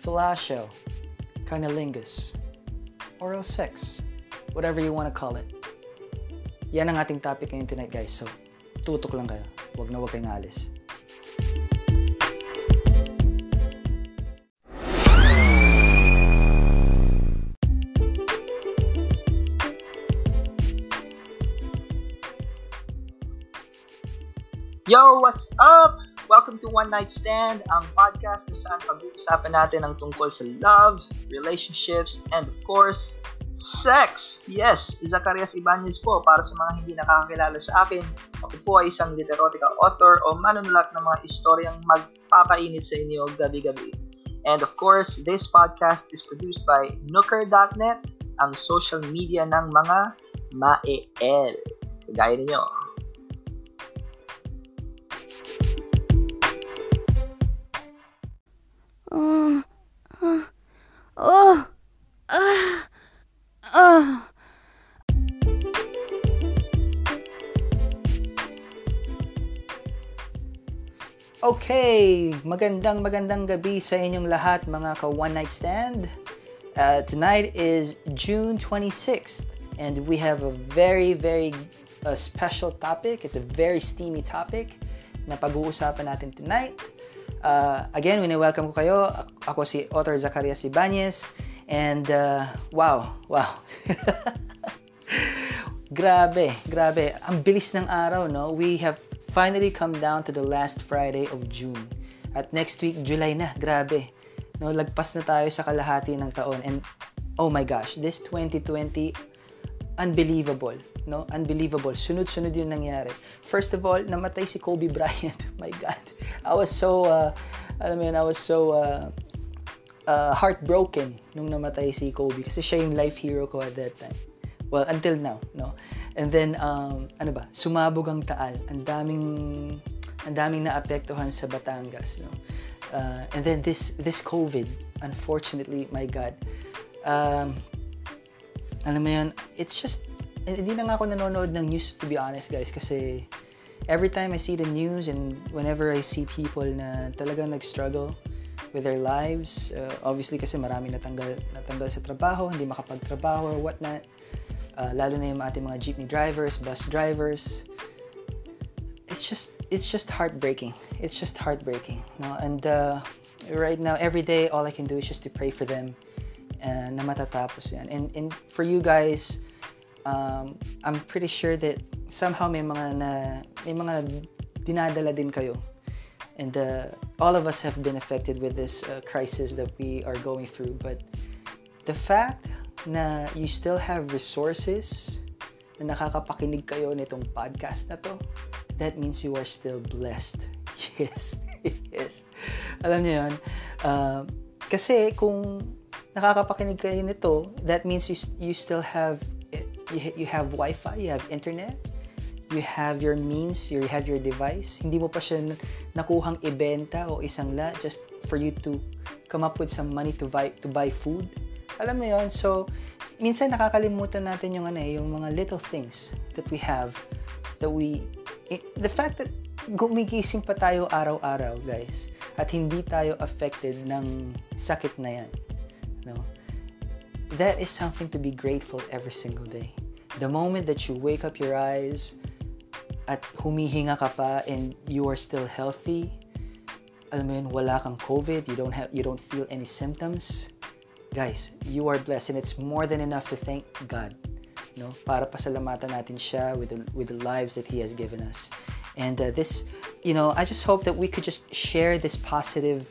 fellatio, cunnilingus, oral sex, whatever you want to call it. Yan ang ating topic ngayon tonight guys. So, tutok lang kayo. Huwag na huwag kayong alis. Yo, what's up? Welcome to One Night Stand, ang podcast kung saan pag-uusapan natin ang tungkol sa love, relationships, and of course, sex. Yes, Zacarias Ibanez po para sa mga hindi nakakakilala sa akin. Ako po ay isang literotica author o manunulat ng mga istoryang magpapainit sa inyo gabi-gabi. And of course, this podcast is produced by Nooker.net, ang social media ng mga ma-el. Gaya ninyo. Oh, uh, oh, ah, ah. Okay, magandang magandang gabi sa inyong lahat mga ka one night stand. Uh, tonight is June 26th and we have a very very uh, special topic. It's a very steamy topic na pag-uusapan natin tonight. Uh, again, wini-welcome ko kayo. Ako si Author Zacarias Ibanez and uh, wow, wow. grabe, grabe. Ang bilis ng araw, no? We have finally come down to the last Friday of June. At next week, July na. Grabe. No, lagpas na tayo sa kalahati ng taon. And oh my gosh, this 2020, unbelievable. No? Unbelievable. Sunod-sunod yung nangyari. First of all, namatay si Kobe Bryant. my God. I was so, uh, alam mo yun, I was so uh, uh, heartbroken nung namatay si Kobe kasi siya yung life hero ko at that time. Well, until now, no. And then um, ano ba? Sumabog ang Taal. Ang daming ang daming naapektuhan sa Batangas, no. Uh, and then this this COVID, unfortunately, my God. Um, alam mo yun, it's just hindi na nga ako nanonood ng news to be honest, guys, kasi every time I see the news and whenever I see people na talagang nag-struggle with their lives, uh, obviously kasi maraming natanggal, natanggal sa trabaho, hindi makapagtrabaho or whatnot, uh, lalo na yung ating mga jeepney drivers, bus drivers, it's just, it's just heartbreaking. It's just heartbreaking. No? And uh, right now, every day, all I can do is just to pray for them uh, na matatapos yan. And, and for you guys, um, I'm pretty sure that somehow may mga na may mga dinadala din kayo. And uh, all of us have been affected with this uh, crisis that we are going through. But the fact na you still have resources na nakakapakinig kayo nitong podcast na to that means you are still blessed. Yes yes. Alam niyo yun? Uh, kasi kung nakakapakinig kayo nito that means you, you still have you, you have Wi-Fi, you have internet, you have your means, you have your device. Hindi mo pa siya nakuhang ibenta o isang la just for you to come up with some money to buy to buy food. Alam mo 'yon. So, minsan nakakalimutan natin yung ano eh, yung mga little things that we have that we the fact that gumigising pa tayo araw-araw, guys, at hindi tayo affected ng sakit na yan. No? That is something to be grateful every single day. The moment that you wake up your eyes at humihinga ka pa and you are still healthy, alam mo yun, wala kang COVID, you don't have you don't feel any symptoms. Guys, you are blessed and it's more than enough to thank God, no? Para pasalamatan natin siya with the, with the lives that he has given us. And uh, this, you know, I just hope that we could just share this positive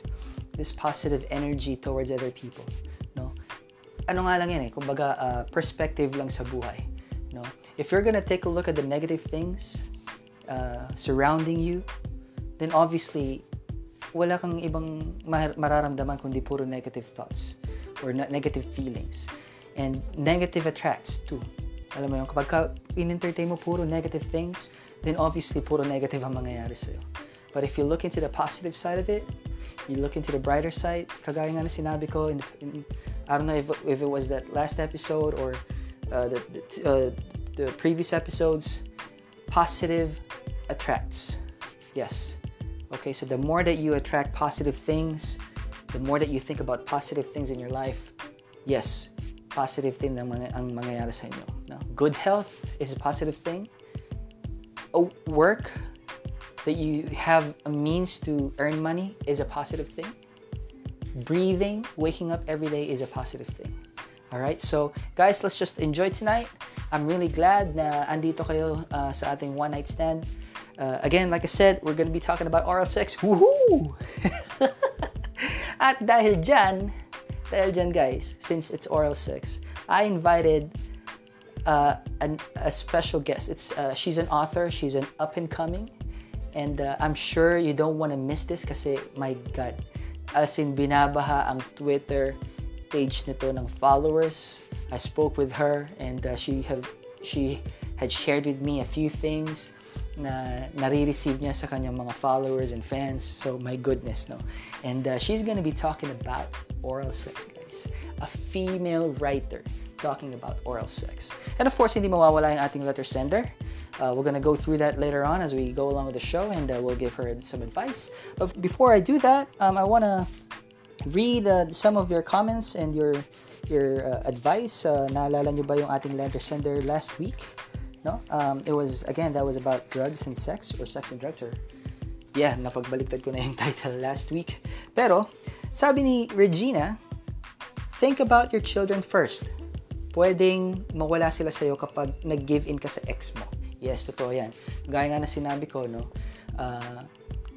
this positive energy towards other people? Ano nga lang yan eh, kumbaga uh, perspective lang sa buhay, no? If you're gonna take a look at the negative things uh, surrounding you, then obviously wala kang ibang mararamdaman kundi puro negative thoughts or negative feelings. And negative attracts too. Alam mo yun, kapag ka in-entertain mo puro negative things, then obviously puro negative ang mangyayari sa'yo. But if you look into the positive side of it, you look into the brighter side, kagaya nga na sinabi ko, in, in, I don't know if, if it was that last episode or uh, the, the, uh, the previous episodes, positive attracts. Yes. Okay, so the more that you attract positive things, the more that you think about positive things in your life, yes, positive thing ang, mga, ang mangyayari sa inyo. No? Good health is a positive thing. A work that you have a means to earn money is a positive thing. Breathing, waking up every day is a positive thing. All right, so guys, let's just enjoy tonight. I'm really glad na andito kayo uh, sa ating one night stand. Uh, again, like I said, we're gonna be talking about oral sex. Woohoo! At dahil dyan, dahil dyan guys, since it's oral sex, I invited uh, an, a special guest. It's uh, she's an author. She's an up and coming, and uh, I'm sure you don't want to miss this kasi my God, as in binabaha ang Twitter page nito ng followers. I spoke with her and uh, she have she had shared with me a few things na nare-receive niya sa kanyang mga followers and fans. So my goodness, no. And uh, she's gonna be talking about oral sex, guys. A female writer talking about oral sex. And of course, hindi mawawala yung ating letter sender. Uh, we're gonna go through that later on as we go along with the show, and uh, we'll give her some advice. But before I do that, um, I wanna read uh, some of your comments and your your uh, advice. Uh, naalala nyo ba yung ating letter sender last week? No? Um, it was, again, that was about drugs and sex or sex and drugs or yeah, napagbaliktad ko na yung title last week. Pero, sabi ni Regina, think about your children first. Pwedeng mawala sila sa'yo kapag nag-give in ka sa ex mo. Yes, totoo yan. Gaya nga na sinabi ko, no, uh,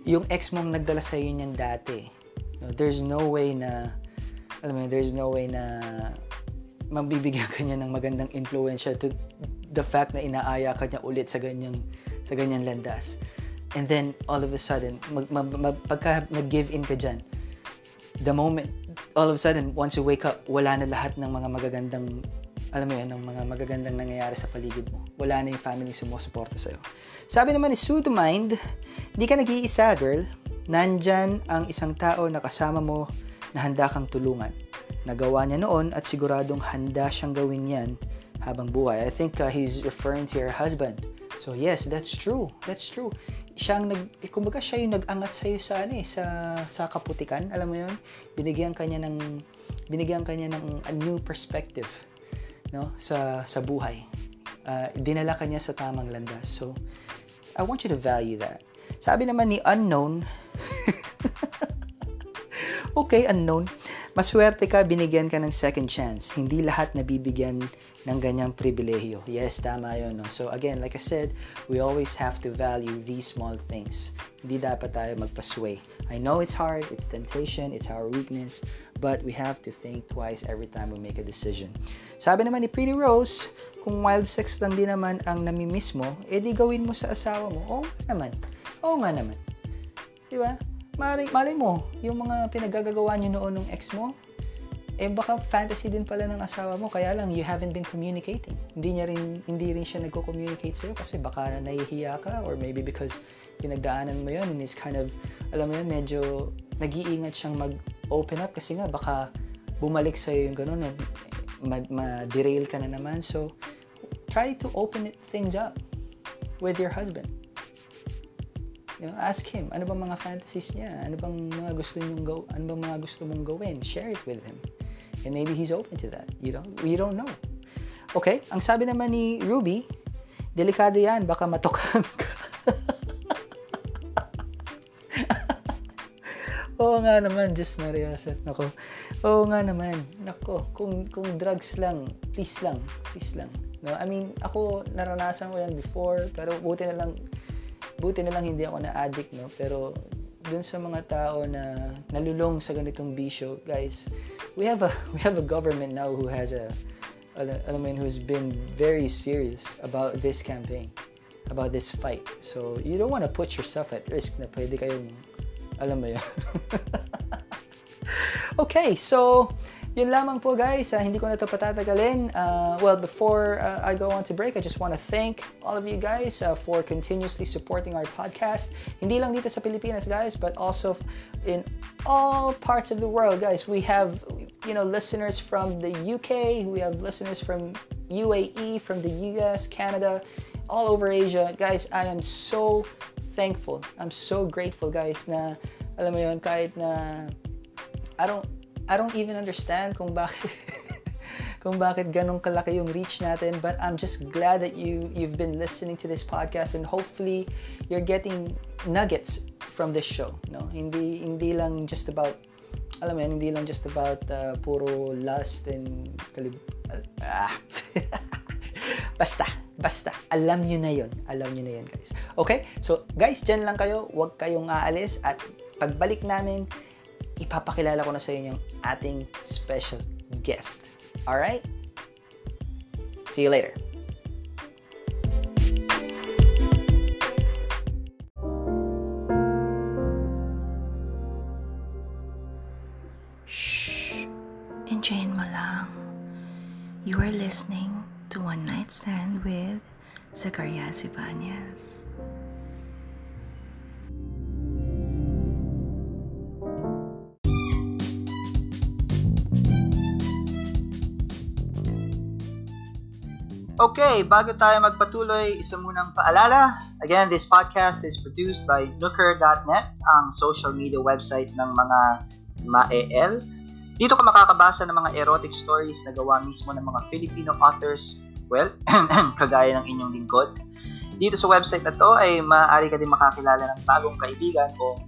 yung ex mong nagdala sa'yo niyan dati, no, there's no way na, alam mo there's no way na mabibigyan ka niya ng magandang influensya to the fact na inaaya ka niya ulit sa ganyang sa ganyang landas. And then all of a sudden, mag, mag, mag, pagka nag-give in ka diyan, the moment all of a sudden once you wake up, wala na lahat ng mga magagandang alam mo yan, ng mga magagandang nangyayari sa paligid mo. Wala na yung family sumusuporta sa'yo. Sabi naman ni Sue Mind, di ka nag-iisa, girl. Nandyan ang isang tao na kasama mo na handa kang tulungan. Nagawa niya noon at siguradong handa siyang gawin yan habang buhay. I think uh, he's referring to your husband. So yes, that's true. That's true. Siya ang nag, eh, kumbaga siya yung nag-angat sa iyo sa ano eh, sa sa kaputikan, alam mo 'yon? Binigyan kanya ng binigyan kanya ng a new perspective, no? Sa sa buhay. Uh, dinala kanya sa tamang landas. So I want you to value that. Sabi naman ni unknown Okay, unknown. Maswerte ka, binigyan ka ng second chance. Hindi lahat nabibigyan ng ganyang pribilehiyo. Yes, tama yun. No? So again, like I said, we always have to value these small things. Hindi dapat tayo magpasway. I know it's hard, it's temptation, it's our weakness, but we have to think twice every time we make a decision. Sabi naman ni Pretty Rose, kung wild sex lang din naman ang namimiss mo, edi gawin mo sa asawa mo. Oo nga naman. Oo nga naman. Di ba? Mari, mali mo, yung mga pinagagagawa niyo noon ng ex mo, eh baka fantasy din pala ng asawa mo, kaya lang you haven't been communicating. Hindi niya rin, hindi rin siya nagko-communicate sa'yo kasi baka na nahihiya ka or maybe because pinagdaanan mo yun and is kind of, alam mo yun, medyo nag-iingat siyang mag-open up kasi nga baka bumalik sa'yo yung ganun at ma-derail ka na naman. So, try to open things up with your husband. You know, ask him, ano bang mga fantasies niya? Ano bang mga gusto niyong go, ano bang mga gusto mong gawin? Share it with him. And maybe he's open to that. You know, we don't know. Okay, ang sabi naman ni Ruby, delikado yan, baka matukan ka. Oo nga naman, just Mariosep. Nako. Oo nga naman. Nako, kung, kung drugs lang, please lang. Please lang. No, I mean, ako naranasan ko yan before, pero buti na lang buti na lang hindi ako na-addict, no? Pero dun sa mga tao na nalulong sa ganitong bisyo, guys, we have a we have a government now who has a alam mo who's been very serious about this campaign, about this fight. So, you don't want to put yourself at risk na pwede kayong, alam mo yun. okay, so, Yun lamang po guys, uh, hindi ko na ito patatagalin. Uh, well, before uh, I go on to break, I just want to thank all of you guys uh, for continuously supporting our podcast. Hindi lang dito sa Pilipinas guys, but also in all parts of the world guys. We have, you know, listeners from the UK, we have listeners from UAE, from the US, Canada, all over Asia. Guys, I am so thankful. I'm so grateful guys na, alam mo yun, kahit na I don't I don't even understand kung bakit kung bakit ganong kalaki yung reach natin but I'm just glad that you you've been listening to this podcast and hopefully you're getting nuggets from this show no hindi hindi lang just about alam mo yan, hindi lang just about uh, puro lust and kalib ah. basta basta alam nyo na yon alam nyo na yon guys okay so guys dyan lang kayo huwag kayong aalis at pagbalik namin ipapakilala ko na sa inyo yung ating special guest Alright? See you later. Shh. Enjoyin mo lang. You are listening to One Night Stand with Zacarias Ibanez. Okay, bago tayo magpatuloy, isa munang paalala. Again, this podcast is produced by nooker.net, ang social media website ng mga ma-EL. Dito ka makakabasa ng mga erotic stories na gawa mismo ng mga Filipino authors, well, kagaya ng inyong lingkod. Dito sa website na to ay maaari ka din makakilala ng bagong kaibigan o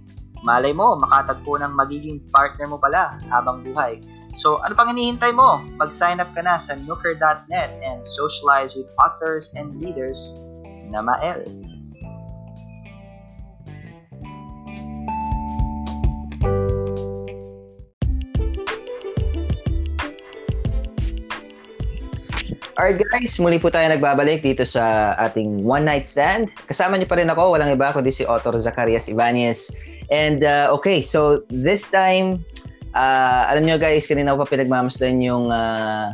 malay mo, makatagpo ng magiging partner mo pala habang buhay. So, ano pang hinihintay mo? Mag-sign up ka na sa nooker.net and socialize with authors and readers na mael. Alright guys, muli po tayo nagbabalik dito sa ating One Night Stand. Kasama niyo pa rin ako, walang iba kundi si Author Zacarias Ibanez. And uh, okay, so this time, uh, alam nyo guys, kanina ko pa pinagmamasdan yung uh,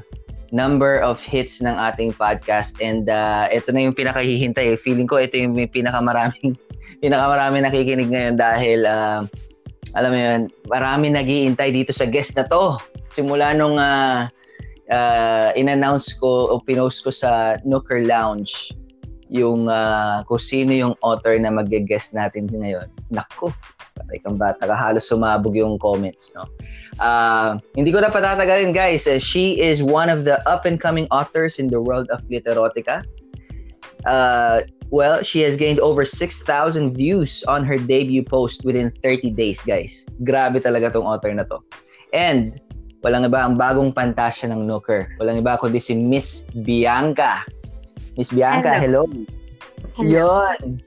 number of hits ng ating podcast and uh, ito na yung pinakahihintay. Feeling ko ito yung pinakamaraming pinakamaraming nakikinig ngayon dahil uh, alam mo yun, marami nagiintay dito sa guest na to. Simula nung uh, uh, in-announce ko o pinost ko sa Nooker Lounge yung uh, kung sino yung author na mag-guest natin ngayon. Nako, patay kang bata ka. Halos sumabog yung comments, no? Uh, hindi ko na patatagalin, guys. Uh, she is one of the up-and-coming authors in the world of literotica. Uh, well, she has gained over 6,000 views on her debut post within 30 days, guys. Grabe talaga tong author na to. And, walang iba ang bagong pantasya ng Nooker. Walang iba kundi si Miss Bianca. Miss Bianca, hello. hello. Yon.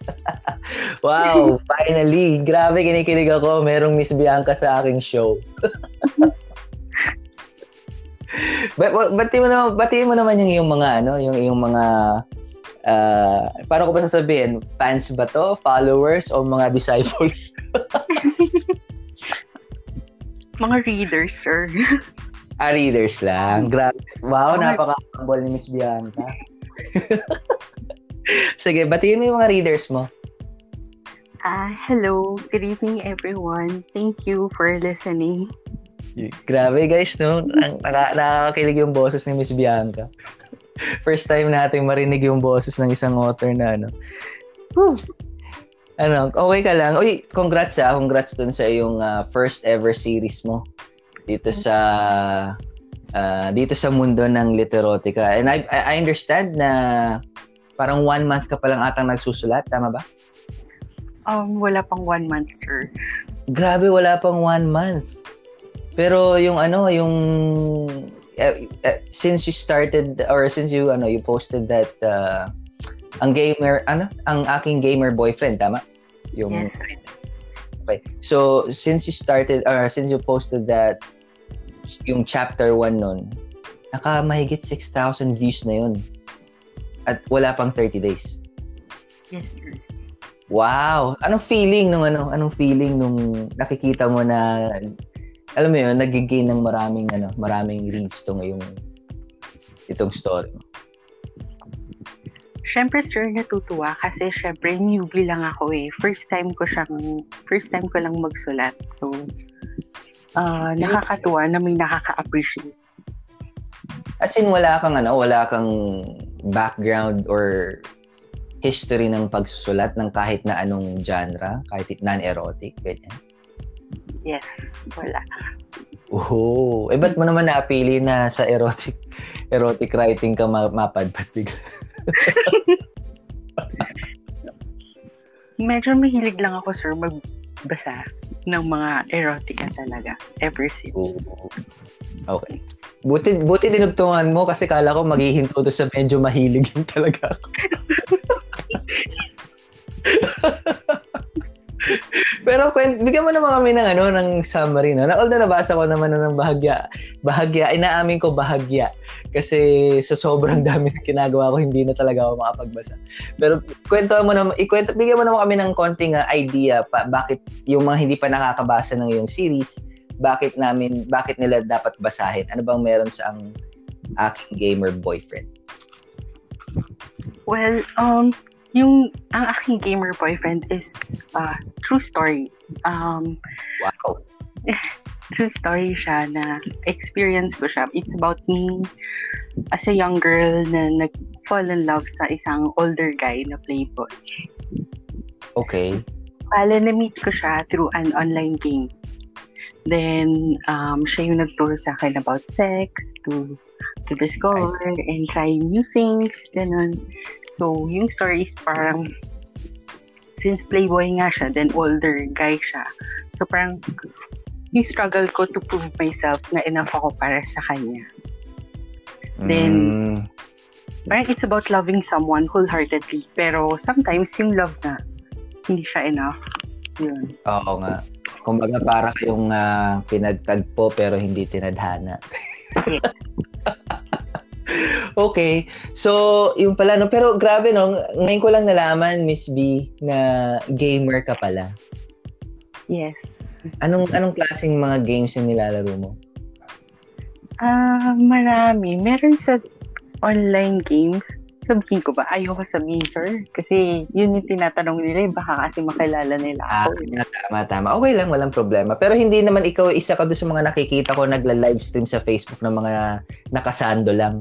wow, finally. Grabe kinikilig ako. Merong Miss Bianca sa aking show. But bati mo naman, bati mo naman yung yung mga ano, yung yung mga uh, paano ko ba sasabihin? Fans ba to? Followers o mga disciples? Mga readers, sir. ah, readers lang. Grabe. Wow, oh, napaka-humble ni Miss Bianca. Sige, batiin mo yung mga readers mo. Ah, uh, hello. Good evening, everyone. Thank you for listening. Grabe, guys, no? Naka, nakakakilig yung boses ni Miss Bianca. First time nating marinig yung boses ng isang author na, ano. Whew. Ano, okay ka lang. Uy, congrats ah. Congrats dun sa yung uh, first ever series mo dito sa uh, dito sa mundo ng literotica. And I, I understand na parang one month ka pa lang atang nagsusulat, tama ba? Um, wala pang one month, sir. Grabe, wala pang one month. Pero yung ano, yung uh, uh, since you started or since you ano, you posted that uh, ang gamer ano, ang aking gamer boyfriend, tama? Yung Yes. Okay. So, since you started or since you posted that yung chapter 1 nun, naka mahigit 6,000 views na yun. At wala pang 30 days. Yes, sir. Wow! Anong feeling nung ano? Anong feeling nung nakikita mo na alam mo yun, nagigain ng maraming ano, maraming reads to ngayong itong story mo? Siyempre, sir, natutuwa kasi syempre newbie lang ako eh. First time ko siyang, first time ko lang magsulat. So, uh, nakakatuwa na may nakaka-appreciate. As in, wala kang ano, wala kang background or history ng pagsusulat ng kahit na anong genre, kahit non-erotic, ganyan? Yes, wala. Oh, eh ba't mo naman napili na sa erotic erotic writing ka ma- mapadpad bigla? Medyo mahilig lang ako, sir, magbasa ng mga erotica talaga ever since. Oo. Okay. Buti, buti dinugtungan mo kasi kala ko maghihinto to sa medyo mahilig talaga ako. Pero bigyan mo naman kami ng ano ng summary no. Na although nabasa ko naman na ng bahagya, bahagya, inaamin ko bahagya kasi sa sobrang dami ng ginagawa ko hindi na talaga ako makapagbasa. Pero kwento mo naman, ikwento bigyan mo naman kami ng konting uh, idea pa bakit yung mga hindi pa nakakabasa ng iyong series, bakit namin bakit nila dapat basahin? Ano bang meron sa ang aking gamer boyfriend? Well, um, yung ang aking gamer boyfriend is uh, true story. Um, Wow. true story siya na experience ko siya. It's about me as a young girl na nag-fall in love sa isang older guy na playboy. Okay. Bale, na-meet ko siya through an online game. Then, um, siya yung nag-tour sa akin about sex, to to discover and try new things, ganun. So, yung story is parang, since playboy nga siya, then older guy siya. So, parang, yung struggle ko to prove myself na enough ako para sa kanya. Then, Mm, Parang it's about loving someone wholeheartedly. Pero sometimes yung love na, hindi siya enough. Yun. oo nga. Kumbaga para kayong ah, pinagtagpo pero hindi tinadhana. okay. So, yung pala, no? Pero grabe, no? Ngayon ko lang nalaman, Miss B, na gamer ka pala. Yes. Anong anong klaseng mga games yung nilalaro mo? Ah, marami. Meron sa online games. Sabihin ko ba? Ayoko sabihin, sir. Kasi yun yung tinatanong nila. eh, Baka kasi makilala nila Ah, ako. eh. tama, tama. Okay lang, walang problema. Pero hindi naman ikaw isa ka doon sa mga nakikita ko nagla-livestream sa Facebook ng mga nakasando lang.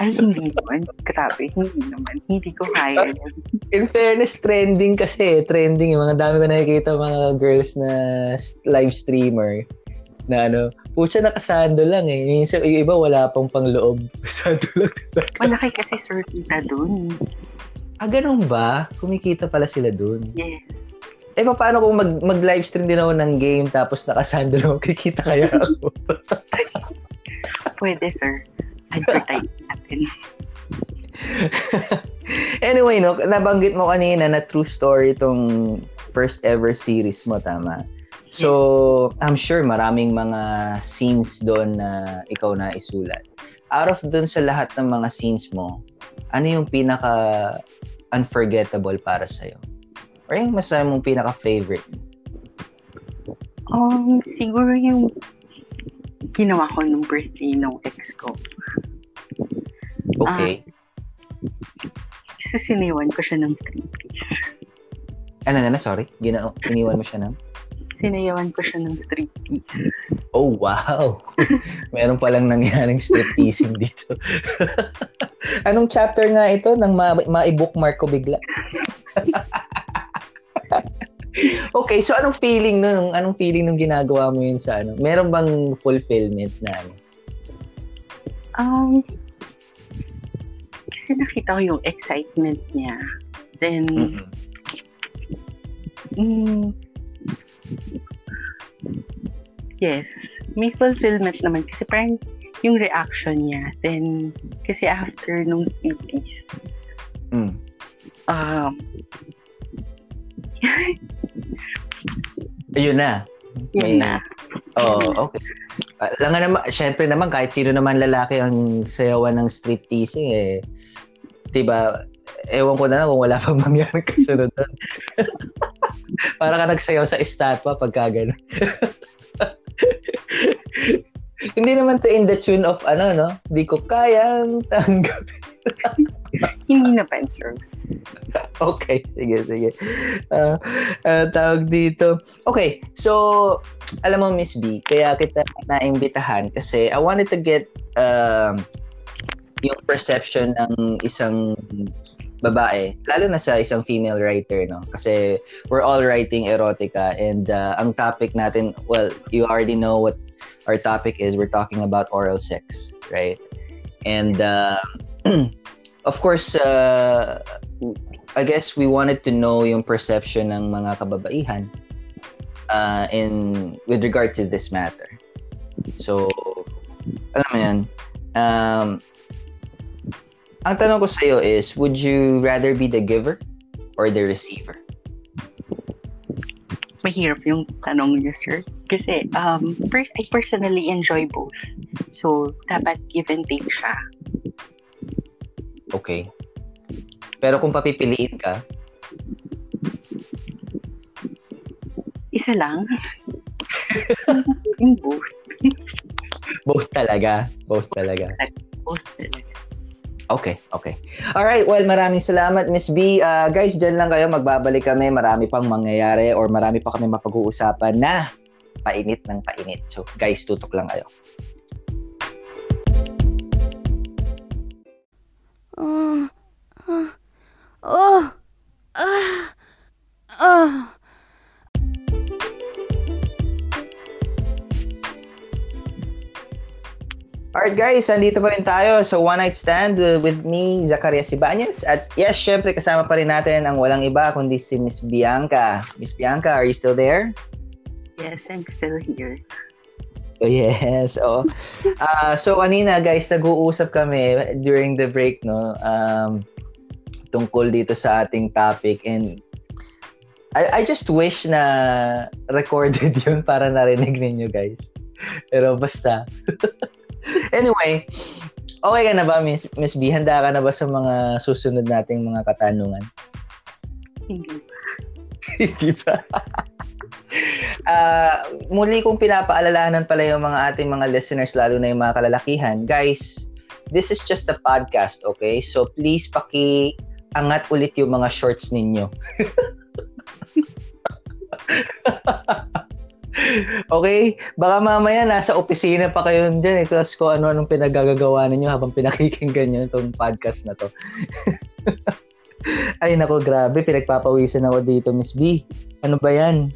Ay, hindi naman. Grabe, hindi naman. Hindi ko kaya. yun. In fairness, trending kasi. Trending. Yung mga dami ko nakikita mga girls na live streamer na ano, pucha nakasando lang eh. Minsan, yung iba wala pang pangloob. Sando lang talaga. Malaki kasi sir kita dun. Ah, ganun ba? Kumikita pala sila dun. Yes. Eh, paano kung mag, mag-livestream din ako ng game tapos nakasando lang ako, kikita kaya ako? Pwede, sir. Advertise natin. anyway, no, nabanggit mo kanina na true story itong first ever series mo, tama? So, I'm sure maraming mga scenes doon na ikaw na isulat. Out of doon sa lahat ng mga scenes mo, ano yung pinaka unforgettable para sa'yo? Or yung masasabi mong pinaka favorite? Um, siguro yung ginawa ko nung birthday nung ex ko. Okay. Kasi siniwan ko siya ng striptease. ano na na, sorry? Gina- iniwan mo siya ng? Sinayawan ko siya ng striptease. Oh, wow! Meron palang nangyaring strip teasing dito. Anong chapter nga ito nang ma- ma-bookmark ko bigla? okay, so anong feeling no? Nung, anong feeling nung ginagawa mo yun sa ano? Meron bang fulfillment na ano? Um, kasi nakita ko yung excitement niya. Then, Mm-mm. mm, yes, may fulfillment naman kasi parang yung reaction niya. Then, kasi after nung striptease, Mm. um, Ayun na. yun na. Oh, okay. Uh, lang nga naman, syempre naman, kahit sino naman lalaki ang sayawan ng strip teasing eh. Diba, ewan ko na lang kung wala pang mangyaring kasunod doon. Para ka nagsayaw sa estatwa pagka gano'n. Hindi naman to in the tune of ano, no? Di ko kayang tanggap. Hindi naman, sir. Okay, sige, sige. Ah, ah, tawag dito. Okay, so, alam mo, Miss B, kaya kita naimbitahan kasi I wanted to get um, yung perception ng isang babae, lalo na sa isang female writer, no? Kasi we're all writing erotica and uh, ang topic natin, well, you already know what our topic is. We're talking about oral sex, right? And uh, of course, uh, I guess we wanted to know yung perception ng mga kababaihan uh, in with regard to this matter. So, alam mo yan, um, ang tanong ko sa iyo is, would you rather be the giver or the receiver? Mahirap yung tanong niyo, sir. Kasi um, per- I personally enjoy both. So, dapat give and take siya. Okay. Pero kung papipiliin ka, Isa lang. both. both talaga. Both talaga. Both talaga. Okay, okay. All right, well, maraming salamat, Miss B. Uh, guys, dyan lang kayo. Magbabalik kami. Marami pang mangyayari or marami pa kami mapag-uusapan na painit ng painit. So, guys, tutok lang kayo. Oh, ah, oh, ah, ah. Alright guys, andito pa rin tayo sa One Night Stand with me, Zacarias Ibanez. At yes, syempre kasama pa rin natin ang walang iba kundi si Miss Bianca. Miss Bianca, are you still there? Yes, I'm still here. Oh, yes. Oh. Uh, so kanina guys, nag-uusap kami during the break no um, tungkol dito sa ating topic and I, I just wish na recorded yun para narinig ninyo guys. Pero basta. anyway, okay ka na ba Miss, Miss B? Handa ka na ba sa mga susunod nating mga katanungan? Hindi. Hindi ba? Ah, muli kong pinapaalalahanan pala yung mga ating mga listeners, lalo na yung mga kalalakihan. Guys, this is just a podcast, okay? So please paki angat ulit yung mga shorts ninyo. okay? Baka mamaya nasa opisina pa kayo dyan eh, kasi kung ano-anong pinagagagawa ninyo habang pinakikinggan nyo itong podcast na to. Ay nako, grabe. Pinagpapawisan ako dito, Miss B. Ano ba yan?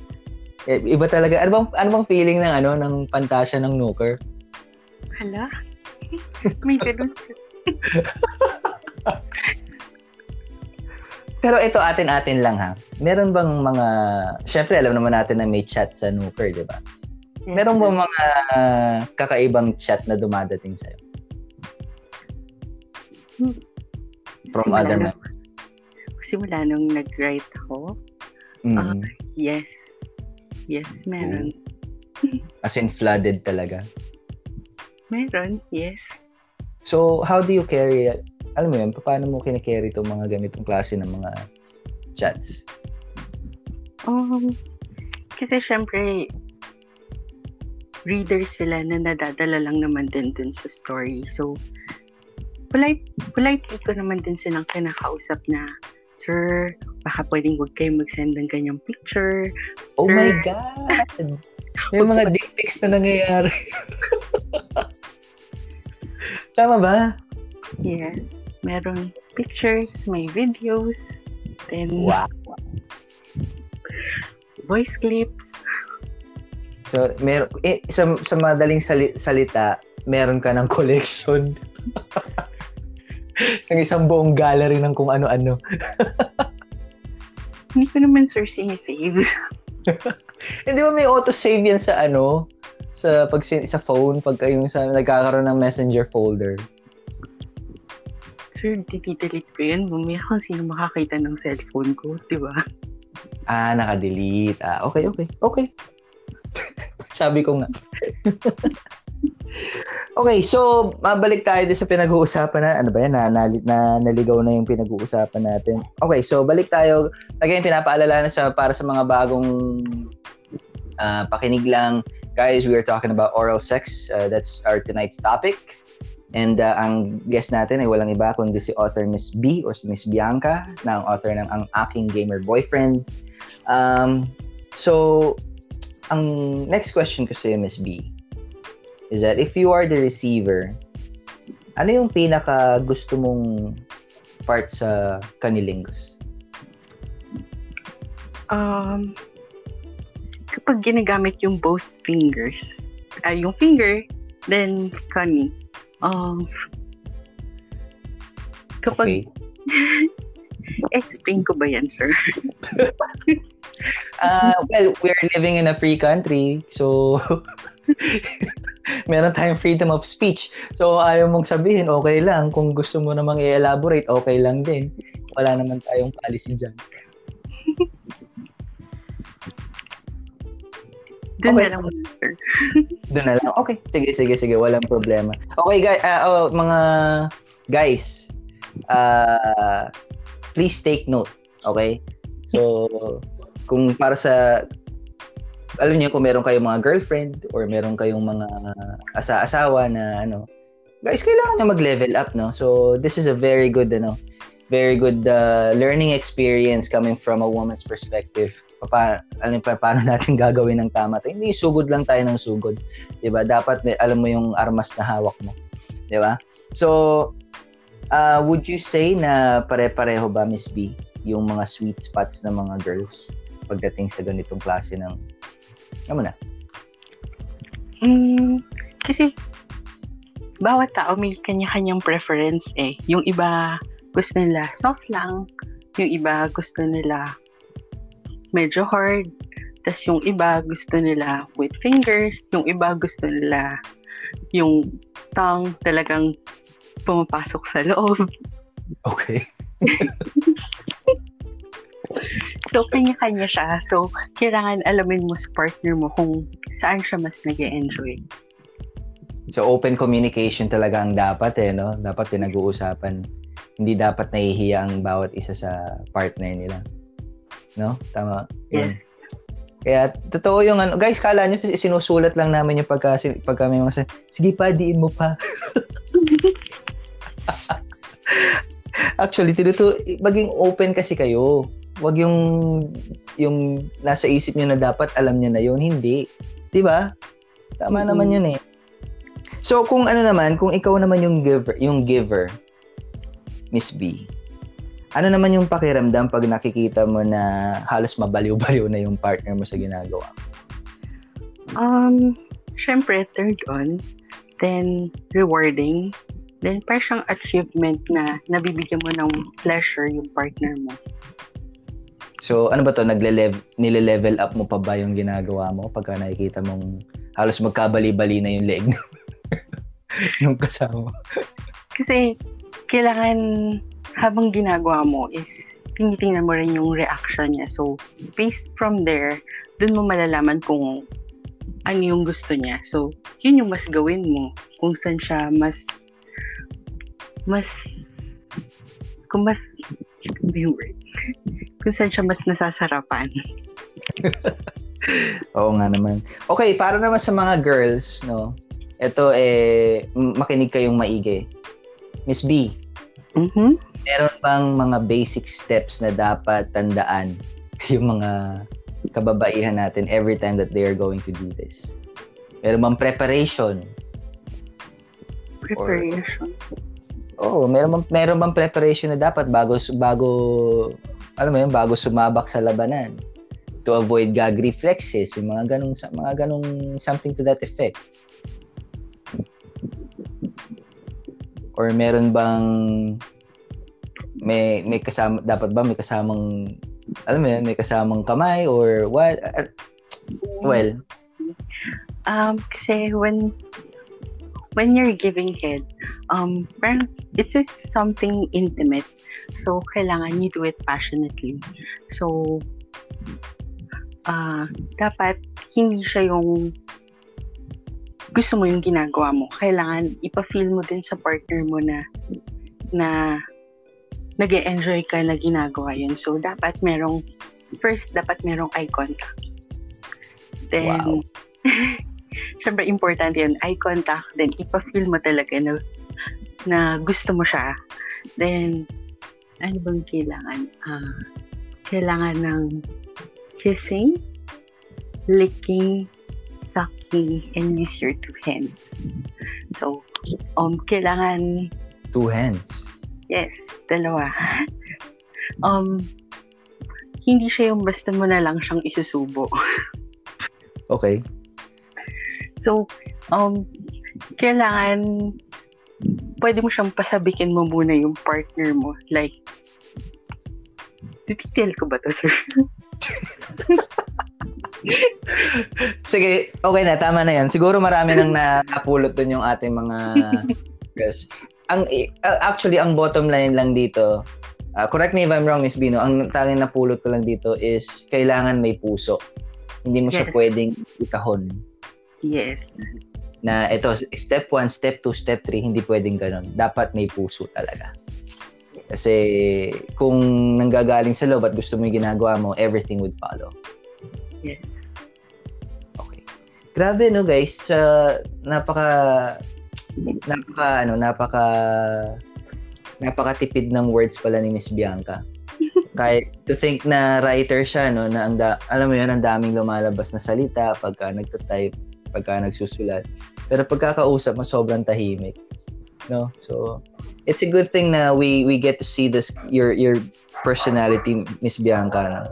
Eh, Iba talaga. Ano bang, ano bang feeling ng ano ng pantasya ng nooker? Hala? May ganun. Pero ito atin-atin lang ha. Meron bang mga... Siyempre, alam naman natin na may chat sa nooker, di ba? Meron ba mga kakaibang chat na dumadating sa'yo? From Simula other members? Simula nung nag-write ako, Mm. Ah. yes. Yes, meron. As in, flooded talaga. Meron, yes. So, how do you carry it? Alam mo yun, paano mo kinakarry itong mga ganitong klase ng mga chats? Um, kasi syempre, readers sila na nadadala lang naman din dun sa story. So, polite, politely ko naman din silang kinakausap na, Sir, baka pwedeng huwag kayong mag-send ng ganyang picture. Oh Sir. my God! May mga dick pics na nangyayari. Tama ba? Yes. Meron pictures, may videos, then Wow. voice clips. So, mer eh, sa, sa madaling sali- salita, meron ka ng collection. ng isang buong gallery ng kung ano-ano. Hindi ko naman, sir, sinisave. Hindi ba may auto-save yan sa ano? Sa pag sa phone pag yung sa nagkakaroon ng messenger folder. Sir, delete ko yun. Bumaya kung sino makakita ng cellphone ko, di ba? Ah, naka-delete. Ah, okay, okay. Okay. Sabi ko nga. okay, so mabalik tayo doon sa pinag-uusapan na ano ba yan, na, na, na naligaw na yung pinag-uusapan natin. Okay, so balik tayo. Again, pinapaalala na sa para sa mga bagong ah, pakinig lang. Guys, we are talking about oral sex. Uh, that's our tonight's topic. And uh, ang guest natin ay walang iba kundi si author Miss B or si Miss Bianca na ang author ng Ang Aking Gamer Boyfriend. Um, so, ang next question ko sa'yo, Miss B, is that if you are the receiver, ano yung pinaka gusto mong part sa kanilingus? Um, kapag ginagamit yung both fingers, ay yung finger, then kani. Um, kapag, Okay. explain ko ba yan, sir? Uh, well, we're living in a free country, so meron tayong freedom of speech. So, ayaw mong sabihin, okay lang. Kung gusto mo namang i-elaborate, okay lang din. Wala naman tayong policy dyan. Doon Okay. na lang. Doon na lang. Okay, sige, sige, sige. Walang problema. Okay, guys. oh, mga guys, uh, please take note. Okay? So, kung para sa alam niyo kung meron kayong mga girlfriend or meron kayong mga asa-asawa na ano, guys, kailangan niyo mag-level up, no? So, this is a very good ano, very good uh, learning experience coming from a woman's perspective. Papa, ano pa paano natin gagawin ng tama? to? Hindi sugod lang tayo ng sugod. 'Di ba? Dapat may, alam mo yung armas na hawak mo. 'Di ba? So, uh, would you say na pare-pareho ba Miss B yung mga sweet spots ng mga girls pagdating sa ganitong klase ng ano na? Mm, kasi, bawat tao may kanya-kanyang preference eh. Yung iba, gusto nila soft lang. Yung iba, gusto nila medyo hard. Tapos yung iba, gusto nila with fingers. Yung iba, gusto nila yung tongue talagang pumapasok sa loob. Okay. So, kanya-kanya siya. So, kailangan alamin mo sa partner mo kung saan siya mas nag enjoy So open communication talaga ang dapat eh, no? Dapat pinag-uusapan. Hindi dapat nahihiya ang bawat isa sa partner nila. No? Tama. Yun. Yes. Kaya totoo yung ano, guys, kala nyo sinusulat lang namin yung pagka, pagka may mga sige pa, diin mo pa. Actually, tinutu maging open kasi kayo. Wag yung yung nasa isip niyo na dapat alam niya na yun. Hindi. 'Di ba? Tama Mhm. naman yun eh. So kung ano naman, kung ikaw naman yung giver, yung giver, Miss B, ano naman yung pakiramdam pag nakikita mo na halos mabaliw-baliw na yung partner mo sa ginagawa? Um, syempre, third on, then rewarding, then parang siyang achievement na nabibigyan mo ng pleasure yung partner mo. So, ano ba to? Nagle-level, nile-level up mo pa ba yung ginagawa mo pagka nakikita mong halos magkabali-bali na yung leg nung kasama? Kasi, kailangan habang ginagawa mo is tinitingnan mo rin yung reaction niya. So, based from there, dun mo malalaman kung ano yung gusto niya. So, yun yung mas gawin mo. Kung saan siya mas mas kung mas ano word? kung saan siya mas nasasarapan. Oo nga naman. Okay, para naman sa mga girls, no? Ito eh makinig kayong maigi. Miss B, Mhm. meron bang mga basic steps na dapat tandaan yung mga kababaihan natin every time that they are going to do this? Meron bang preparation? Preparation. Oo, meron bang, meron bang preparation na dapat bago bago alam mo yun, bago sumabak sa labanan to avoid gag reflexes, yung mga ganong mga ganong something to that effect. Or meron bang may may kasama dapat ba may kasamang alam mo yun, may kasamang kamay or what? Uh, Well, Um, kasi when when you're giving head, um, it's something intimate. So, kailangan you do it passionately. So, ah dapat hindi siya yung gusto mo yung ginagawa mo. Kailangan ipa-feel mo din sa partner mo na na nag enjoy ka na ginagawa yun. So, dapat merong first, dapat merong eye contact. Then, Wow. syempre important yun, eye contact, then ipa-feel mo talaga na, na gusto mo siya. Then, ano bang kailangan? Ah, kailangan ng kissing, licking, sucking, and use your two hands. So, um, kailangan, two hands. Yes, dalawa. um, hindi siya yung basta mo na lang siyang isusubo. Okay. So, um, kailangan pwede mo siyang pasabikin mo muna yung partner mo. Like, detail ko ba to, sir? Sige, okay na, tama na yan. Siguro marami nang na, napulot dun yung ating mga yes. Ang uh, actually ang bottom line lang dito, uh, correct me if I'm wrong Miss Bino, ang tanging napulot ko lang dito is kailangan may puso. Hindi mo siya Yes. pwedeng ikahon. Yes. Na ito, step 1, step 2, step 3, hindi pwedeng ganun. Dapat may puso talaga. Kasi kung nanggagaling sa loob at gusto mo yung ginagawa mo, everything would follow. Yes. Okay. Grabe no guys, sa napaka napaka ano, napaka napakatipid ng words pala ni Miss Bianca. Kahit to think na writer siya no, na ang da- alam mo 'yun, ang daming lumalabas na salita pagka nagta-type, pagka nagsusulat. Pero pagkakausap mo sobrang tahimik. No? So it's a good thing na we we get to see this your your personality Miss Bianca. No?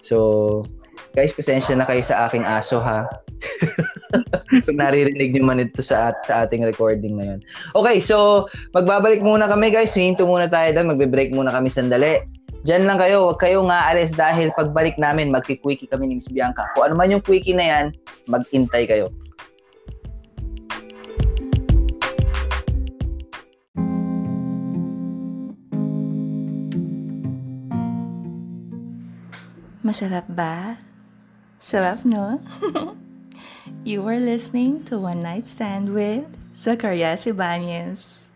So guys, pasensya na kayo sa aking aso ha. Kung naririnig nyo man ito sa, at, sa ating recording ngayon. Okay, so magbabalik muna kami guys. Hinto muna tayo doon. Magbe-break muna kami sandali. Diyan lang kayo. Huwag kayong aalis dahil pagbalik namin, magki-quickie kami ni Miss Bianca. Kung ano man yung quickie na yan, mag-intay kayo. Masarap ba? Sarap, no? you are listening to One Night Stand with Zacarias Ibanez.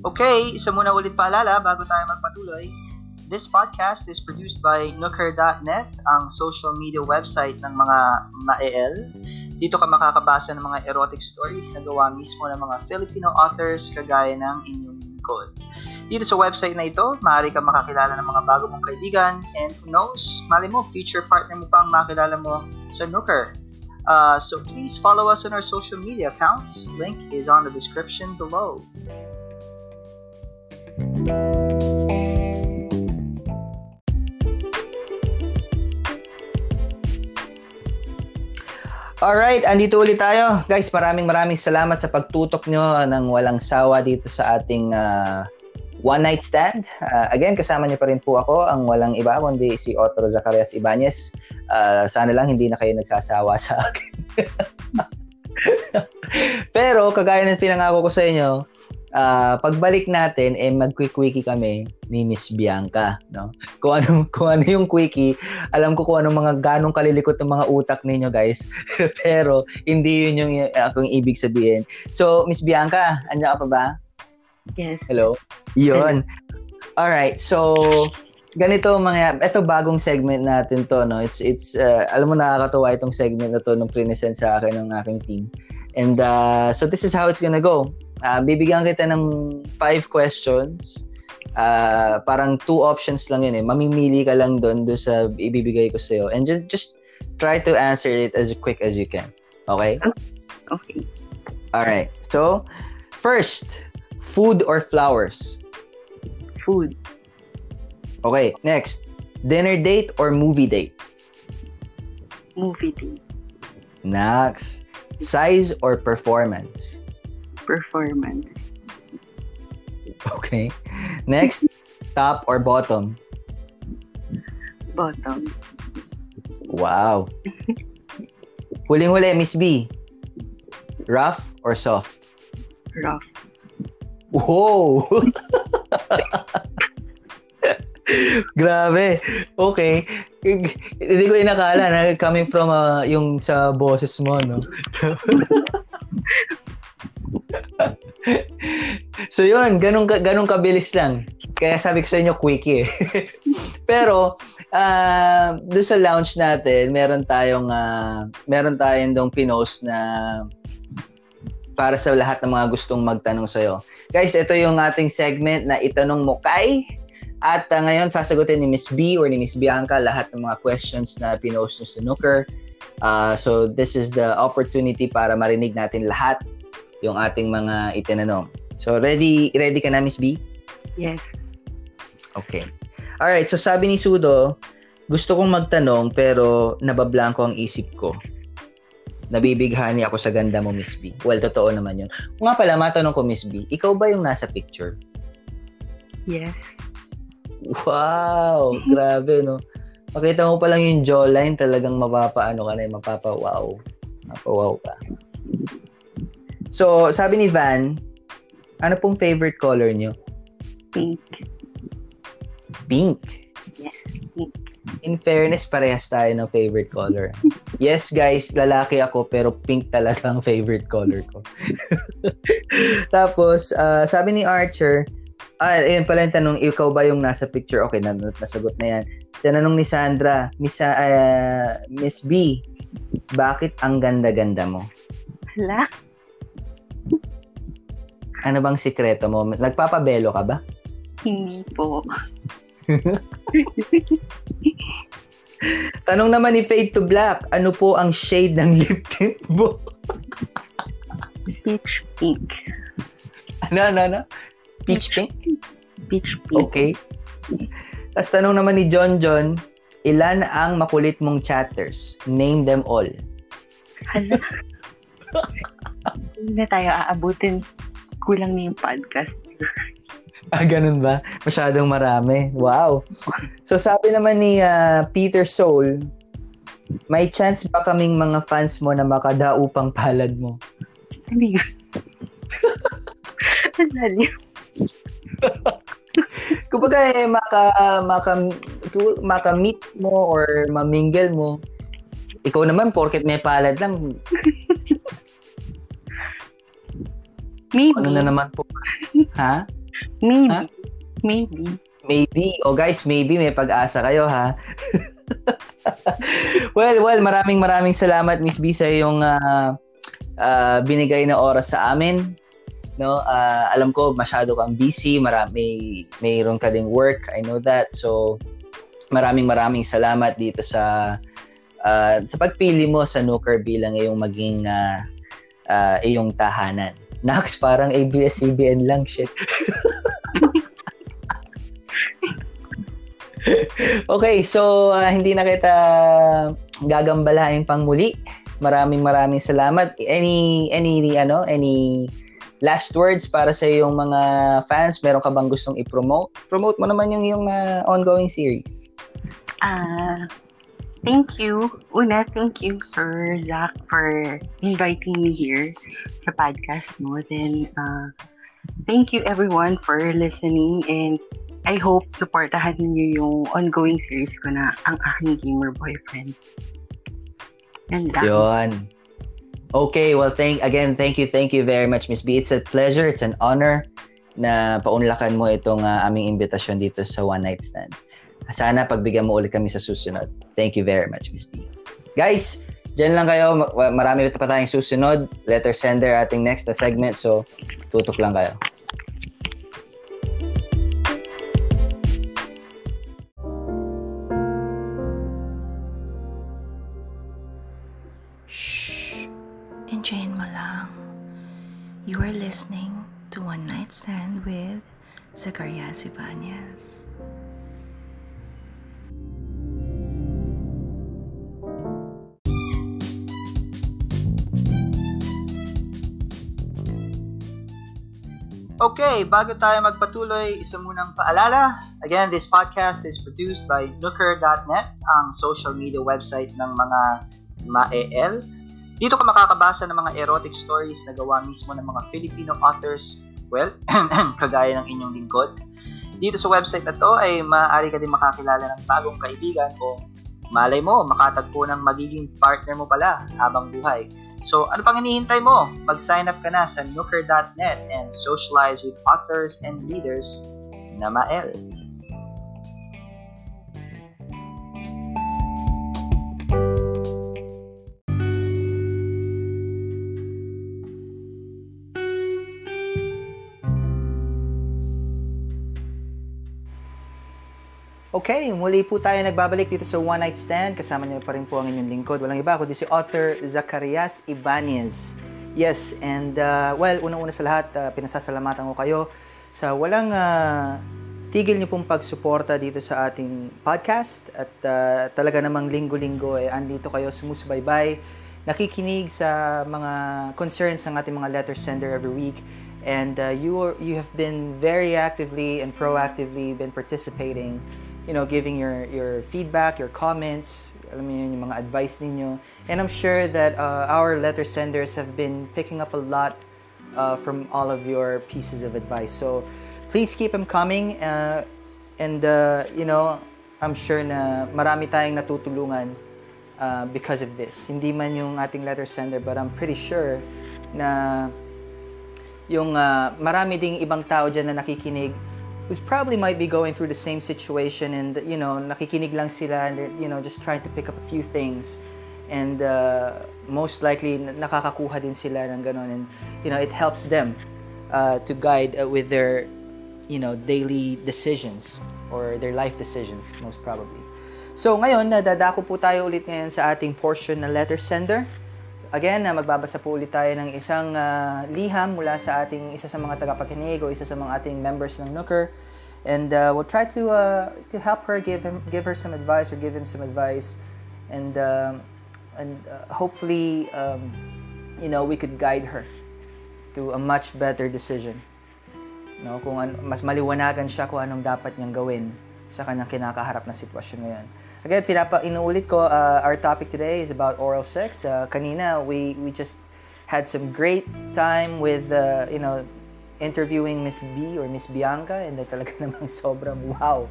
Okay, isa muna ulit paalala bago tayo magpatuloy. This podcast is produced by Nooker.net, ang social media website ng mga mael. Dito ka makakabasa ng mga erotic stories na gawa mismo ng mga Filipino authors kagaya ng inyong lingkod. Dito sa website na ito, maaari ka makakilala ng mga bago mong kaibigan and who knows, mali mo, future partner mo pang makilala mo sa Nooker. Uh, so please follow us on our social media accounts. Link is on the description below. Alright, andito ulit tayo. Guys, maraming maraming salamat sa pagtutok nyo ng walang sawa dito sa ating ah, One Night Stand. Ah, again, kasama niyo pa rin po ako, ang walang iba, kundi si Otro Zacarias Ibanez. Ah, sana lang hindi na kayo nagsasawa sa akin. Pero, kagaya ng pinangako ko sa inyo, ah, pagbalik natin, eh, mag-quickie kami ni Miss Bianca. No? Kung, ano, kung ano yung quickie, alam ko kung anong mga ganong kalilikot ng mga utak ninyo, guys. Pero, hindi yun yung uh, akong ibig sabihin. So, Miss Bianca, andyan ka pa ba? Yes. Hello? Yun. Alright, so ganito mga ito bagong segment natin to no it's it's uh, alam mo nakakatuwa itong segment na to nung present sa akin ng aking team and uh, so this is how it's gonna go uh, bibigyan kita ng five questions uh, parang two options lang yun eh mamimili ka lang doon doon sa ibibigay ko sa'yo and just just try to answer it as quick as you can okay Okay. alright so first food or flowers Food. Okay, next. Dinner date or movie date? Movie date. Next. Size or performance? Performance. Okay. Next. Top or bottom? Bottom. Wow. Huling-huli, Miss B. Rough or soft? Rough. Whoa! Grabe. Okay. Hindi ko inakala na coming from uh, yung sa boses mo, no? so yun, ganun, ganun kabilis lang. Kaya sabi ko sa inyo, quickie eh. Pero, uh, doon sa launch natin, meron tayong, uh, meron tayong dong pinost na para sa lahat ng mga gustong magtanong sa'yo. Guys, ito yung ating segment na itanong mo kay At uh, ngayon, sasagutin ni Miss B or ni Miss Bianca lahat ng mga questions na pinost nyo sa Nooker. Uh, so, this is the opportunity para marinig natin lahat yung ating mga itinanong. So, ready ready ka na, Miss B? Yes. Okay. Alright, so sabi ni Sudo, gusto kong magtanong pero nabablanko ang isip ko. Nabibighani ako sa ganda mo, Miss B. Well, totoo naman yun. Kung nga pala, matanong ko, Miss B, ikaw ba yung nasa picture? Yes. Wow! Grabe, no? Makita mo pa lang yung jawline, talagang mapapaano ka na, mapapa-wow. Mapa-wow ka. So, sabi ni Van, ano pong favorite color nyo? Pink. Pink. Yes, pink. In fairness, parehas tayo ng favorite color. Yes, guys, lalaki ako pero pink talaga ang favorite color ko. Tapos, uh, sabi ni Archer, ah, ayun pala yung tanong, ikaw ba yung nasa picture? Okay, na, nasagot na yan. Tinanong ni Sandra, Miss, uh, Miss B, bakit ang ganda-ganda mo? Hala? Ano bang sikreto mo? Nagpapabelo ka ba? Hindi po. Tanong naman ni Fade to Black, ano po ang shade ng lip tint mo? Peach pink. ano, ano, ano? Peach pink? Peach pink. Okay. Tapos tanong naman ni John John, ilan ang makulit mong chatters? Name them all. Hala? Hindi na tayo aabutin. Kulang na yung podcast. Ah, ganun ba? Masyadong marami. Wow. So sabi naman ni uh, Peter Soul, may chance ba kaming mga fans mo na makadaupang palad mo? Hindi. Ang lalim. Kumbaga eh, maka, maka, maka-meet mo or mamingle mo, ikaw naman, porket may palad lang, Maybe. ano na naman po? ha? Maybe. Ha? Maybe. Maybe. O guys, maybe may pag-asa kayo ha. well, well, maraming maraming salamat Miss B sa iyong uh, uh, binigay na oras sa amin. No, uh, alam ko masyado kang busy, marami mayroon ka ding work. I know that. So maraming maraming salamat dito sa uh, sa pagpili mo sa Nooker bilang iyong maging uh, uh, iyong tahanan. Nax, parang ABS-CBN lang, shit. okay, so uh, hindi na kita gagambalain pang muli. Maraming maraming salamat. Any any ano, any last words para sa yung mga fans? Meron ka bang gustong i-promote? Promote mo naman yung yung uh, ongoing series. Ah, uh, thank you. Una, thank you Sir Zach for inviting me here sa podcast mo. Then uh, thank you everyone for listening and I hope supportahan niyo yung ongoing series ko na Ang Aking Gamer Boyfriend. And that. Yun. Okay, well, thank again, thank you, thank you very much, Miss B. It's a pleasure, it's an honor na paunlakan mo itong uh, aming imbitasyon dito sa One Night Stand. Sana pagbigyan mo ulit kami sa susunod. Thank you very much, Miss B. Guys, dyan lang kayo. Marami pa tayong susunod. Letter sender ating next na segment. So, tutok lang kayo. Listening to One Night Stand with Zacarias Ibanez. Okay, bago tayo magpatuloy, isa munang paalala. Again, this podcast is produced by Nooker.net, ang social media website ng mga ma-EL. Dito ka makakabasa ng mga erotic stories na gawa mismo ng mga Filipino authors, well, kagaya ng inyong lingkod. Dito sa website na to ay maaari ka din makakilala ng bagong kaibigan o malay mo, makatagpo ng magiging partner mo pala habang buhay. So, ano pang hinihintay mo? Mag-sign up ka na sa nooker.net and socialize with authors and readers na mael. Okay, muli po tayo nagbabalik dito sa One Night Stand. Kasama niyo pa rin po ang inyong lingkod. Walang iba, kundi si author Zacarias Ibanez. Yes, and uh, well, unang-una sa lahat, uh, pinasasalamatan ko kayo sa walang uh, tigil niyo pong pagsuporta dito sa ating podcast. At uh, talaga namang linggo-linggo, eh, andito kayo sumusubaybay, nakikinig sa mga concerns ng ating mga letter sender every week. And uh, you, are, you have been very actively and proactively been participating you know, giving your, your feedback, your comments, alam mo yun, yung mga advice ninyo. And I'm sure that uh, our letter senders have been picking up a lot uh, from all of your pieces of advice. So please keep them coming. Uh, and, uh, you know, I'm sure na marami tayong natutulungan uh, because of this. Hindi man yung ating letter sender, but I'm pretty sure na yung uh, marami ding ibang tao dyan na nakikinig who's probably might be going through the same situation and you know nakikinig lang sila and you know just trying to pick up a few things. And uh, most likely nakakakuha din sila ng ganon and you know it helps them uh, to guide uh, with their you know daily decisions or their life decisions most probably. So ngayon nadadako po tayo ulit ngayon sa ating portion na letter sender Again, uh, magbabasa po ulit tayo ng isang uh, liham mula sa ating isa sa mga tagapakinig o isa sa mga ating members ng Nooker. And uh, we'll try to uh, to help her, give him, give her some advice or give him some advice, and uh, and uh, hopefully, um, you know, we could guide her to a much better decision. No, kung an- mas maliwanagan siya kung anong dapat niyang gawin sa kanyang kinakaharap na sitwasyon ngayon. Again, pinapa inuulit ko, uh, our topic today is about oral sex. Uh, kanina, we, we just had some great time with, uh, you know, interviewing Miss B or Miss Bianca and then talaga namang sobrang wow.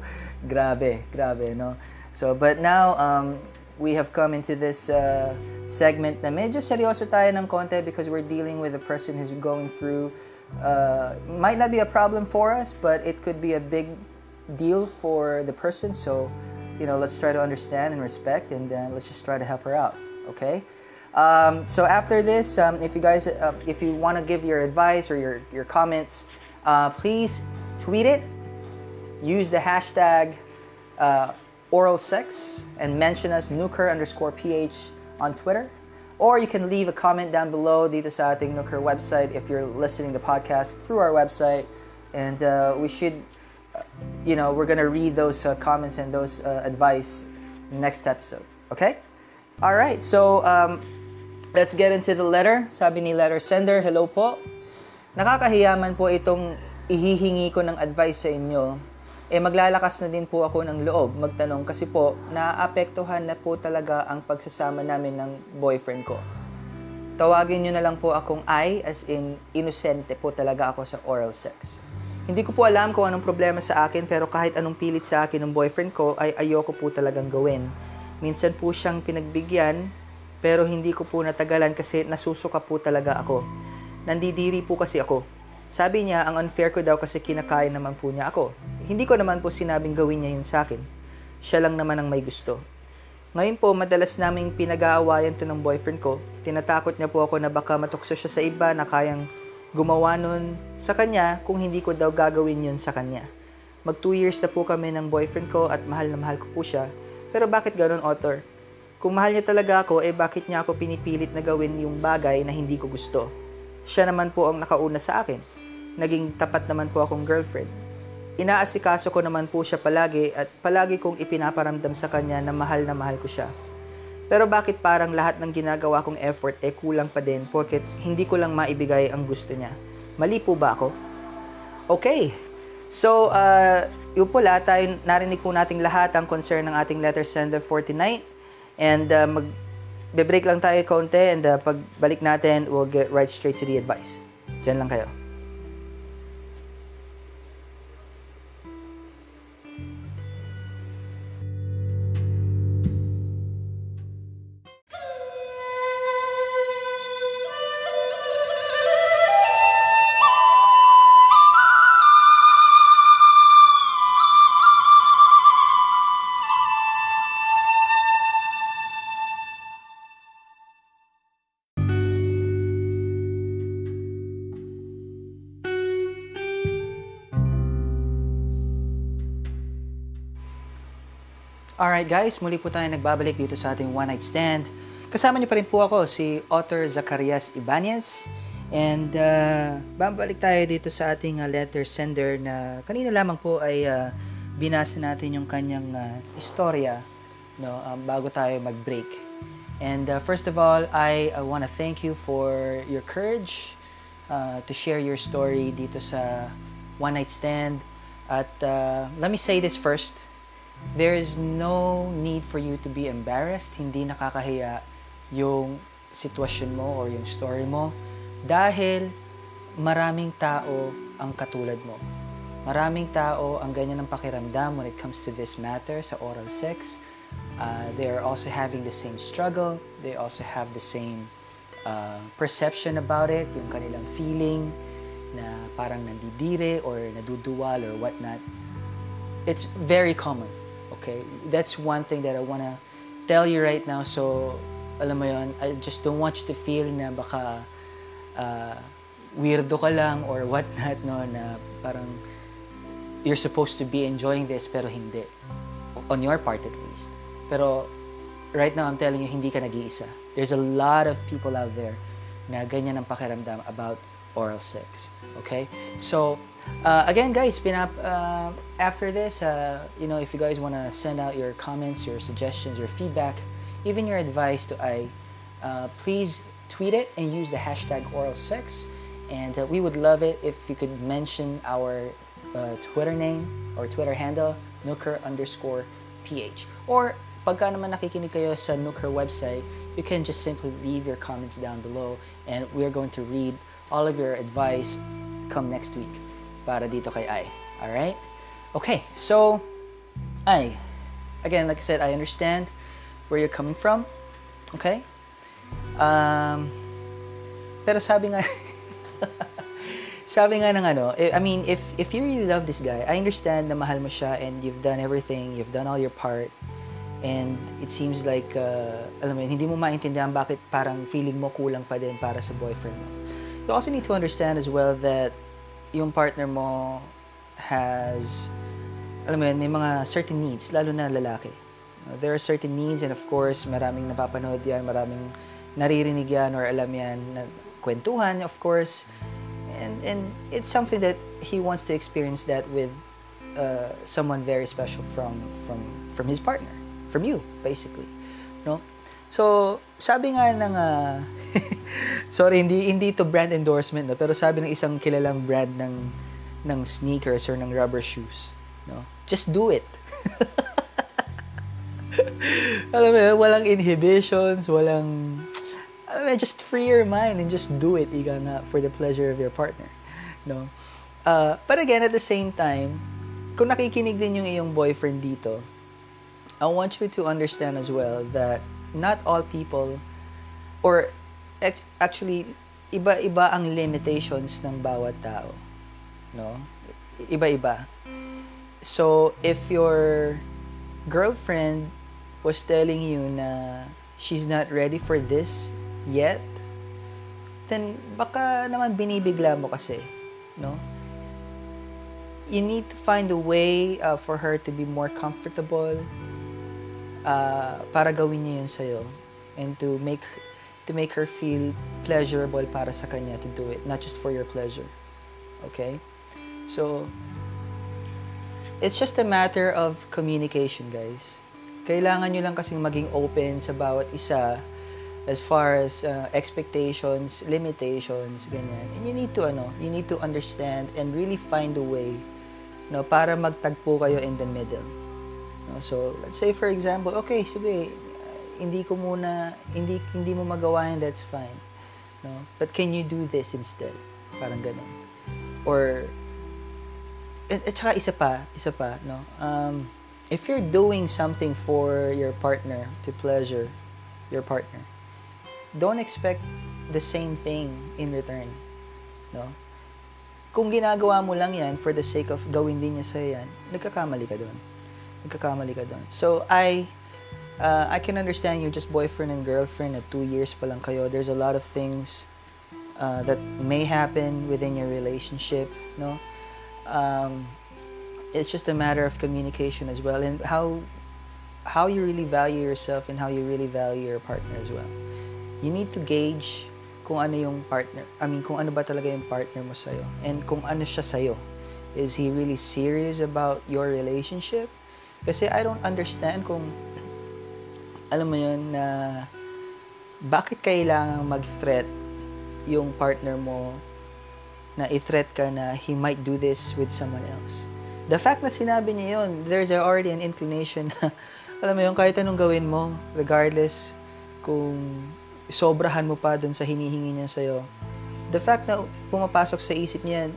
Grabe, grabe, no? So, but now, um, we have come into this uh, segment na medyo seryoso tayo ng konti because we're dealing with a person who's going through uh, might not be a problem for us, but it could be a big deal for the person. So, you know, let's try to understand and respect, and then let's just try to help her out. Okay. Um, so after this, um, if you guys, uh, if you want to give your advice or your your comments, uh, please tweet it. Use the hashtag uh, oral sex and mention us nuker underscore ph on Twitter. Or you can leave a comment down below dito sa ating Nooker website if you're listening to the podcast through our website. And uh, we should you know, we're gonna read those uh, comments and those uh, advice next episode. Okay? All right. So um, let's get into the letter. Sabi ni letter sender, hello po. Nakakahiyaman po itong ihihingi ko ng advice sa inyo. Eh maglalakas na din po ako ng loob magtanong kasi po naapektuhan na po talaga ang pagsasama namin ng boyfriend ko. Tawagin nyo na lang po akong I as in inosente po talaga ako sa oral sex. Hindi ko po alam kung anong problema sa akin pero kahit anong pilit sa akin ng boyfriend ko ay ayoko po talagang gawin. Minsan po siyang pinagbigyan pero hindi ko po natagalan kasi nasusuka po talaga ako. Nandidiri po kasi ako. Sabi niya ang unfair ko daw kasi kinakain naman po niya ako. Hindi ko naman po sinabing gawin niya yun sa akin. Siya lang naman ang may gusto. Ngayon po, madalas naming pinag-aawayan to ng boyfriend ko. Tinatakot niya po ako na baka matukso siya sa iba na kayang gumawa nun sa kanya kung hindi ko daw gagawin yun sa kanya. Mag 2 years na po kami ng boyfriend ko at mahal na mahal ko po siya. Pero bakit ganun, author? Kung mahal niya talaga ako, eh bakit niya ako pinipilit na gawin yung bagay na hindi ko gusto? Siya naman po ang nakauna sa akin. Naging tapat naman po akong girlfriend. Inaasikaso ko naman po siya palagi at palagi kong ipinaparamdam sa kanya na mahal na mahal ko siya. Pero bakit parang lahat ng ginagawa kong effort eh kulang pa din porket hindi ko lang maibigay ang gusto niya? Mali po ba ako? Okay. So, uh, yun pala, tayo, narinig po nating lahat ang concern ng ating letter sender for tonight. And uh, mag break lang tayo konti and uh, pagbalik natin, we'll get right straight to the advice. Diyan lang kayo. Alright guys, muli po tayo nagbabalik dito sa ating One Night Stand. Kasama niyo pa rin po ako, si Author Zacarias Ibanez. And uh, babalik tayo dito sa ating uh, letter sender na kanina lamang po ay uh, binasa natin yung kanyang uh, istorya no, um, bago tayo mag-break. And uh, first of all, I, I want to thank you for your courage uh, to share your story dito sa One Night Stand. At uh, let me say this first. There is no need for you to be embarrassed. Hindi nakakahiya yung sitwasyon mo or yung story mo dahil maraming tao ang katulad mo. Maraming tao ang ganyan ng pakiramdam when it comes to this matter sa oral sex. Uh, they are also having the same struggle. They also have the same uh, perception about it, yung kanilang feeling na parang nandidire or naduduwal or whatnot. It's very common. Okay? That's one thing that I wanna tell you right now. So, alam mo yon, I just don't want you to feel na baka uh, weirdo ka lang or whatnot, no, na parang you're supposed to be enjoying this pero hindi. On your part at least. Pero right now, I'm telling you, hindi ka nag-iisa. There's a lot of people out there na ganyan ang pakiramdam about oral sex. Okay? So, uh, again, guys, pinap, uh, after this, uh, you know, if you guys want to send out your comments, your suggestions, your feedback, even your advice to I, uh, please tweet it and use the hashtag oral sex. And uh, we would love it if you could mention our uh, Twitter name or Twitter handle, nooker underscore ph. Or pagka naman nakikinig kayo sa Nooker website, you can just simply leave your comments down below and we're going to read all of your advice come next week para dito kay Ai. Alright? Okay, so, Ai, again, like I said, I understand where you're coming from. Okay? Um, pero sabi nga, sabi nga ng ano, I mean, if if you really love this guy, I understand na mahal mo siya and you've done everything, you've done all your part, and it seems like, uh, alam mo yun, hindi mo maintindihan bakit parang feeling mo kulang pa din para sa boyfriend mo. You also need to understand as well that yung partner mo has, alam mo yun, may mga certain needs, lalo na lalaki. Uh, there are certain needs and of course, maraming napapanood yan, maraming naririnig yan or alam yan, na kwentuhan, of course. And, and it's something that he wants to experience that with uh, someone very special from, from, from his partner, from you, basically. No? So, sabi nga ng, uh, sorry, hindi, hindi to brand endorsement, no? pero sabi ng isang kilalang brand ng, ng sneakers or ng rubber shoes, no? just do it. alam mo walang inhibitions, walang, alam mo just free your mind and just do it, ika nga, for the pleasure of your partner. No? Uh, but again, at the same time, kung nakikinig din yung iyong boyfriend dito, I want you to understand as well that not all people, or actually, iba-iba ang limitations ng bawat tao. No? Iba-iba. So, if your girlfriend was telling you na she's not ready for this yet, then baka naman binibigla mo kasi, no? You need to find a way uh, for her to be more comfortable uh, para gawin niya yun sa'yo and to make to make her feel pleasurable para sa kanya to do it, not just for your pleasure. Okay? So, it's just a matter of communication, guys kailangan nyo lang kasing maging open sa bawat isa as far as uh, expectations, limitations, ganyan. And you need to ano, you need to understand and really find a way no para magtagpo kayo in the middle. No, so let's say for example, okay, sige, hindi ko muna hindi hindi mo magawa yan, that's fine. No? But can you do this instead? Parang ganun. Or at, at saka isa pa, isa pa, no? Um, if you're doing something for your partner to pleasure your partner, don't expect the same thing in return. No? Kung ginagawa mo lang yan for the sake of gawin din niya sa'yo yan, nagkakamali ka doon. Nagkakamali ka doon. So, I, uh, I can understand you're just boyfriend and girlfriend at two years pa lang kayo. There's a lot of things uh, that may happen within your relationship, no? Um, it's just a matter of communication as well and how how you really value yourself and how you really value your partner as well. You need to gauge kung ano yung partner, I mean, kung ano ba talaga yung partner mo sa'yo and kung ano siya sa'yo. Is he really serious about your relationship? Kasi I don't understand kung, alam mo yun, na bakit kailangan mag-threat yung partner mo na i-threat ka na he might do this with someone else. The fact na sinabi niya yun, there's already an inclination na, alam mo yun, kahit anong gawin mo, regardless kung sobrahan mo pa dun sa hinihingi niya sa'yo, the fact na pumapasok sa isip niya,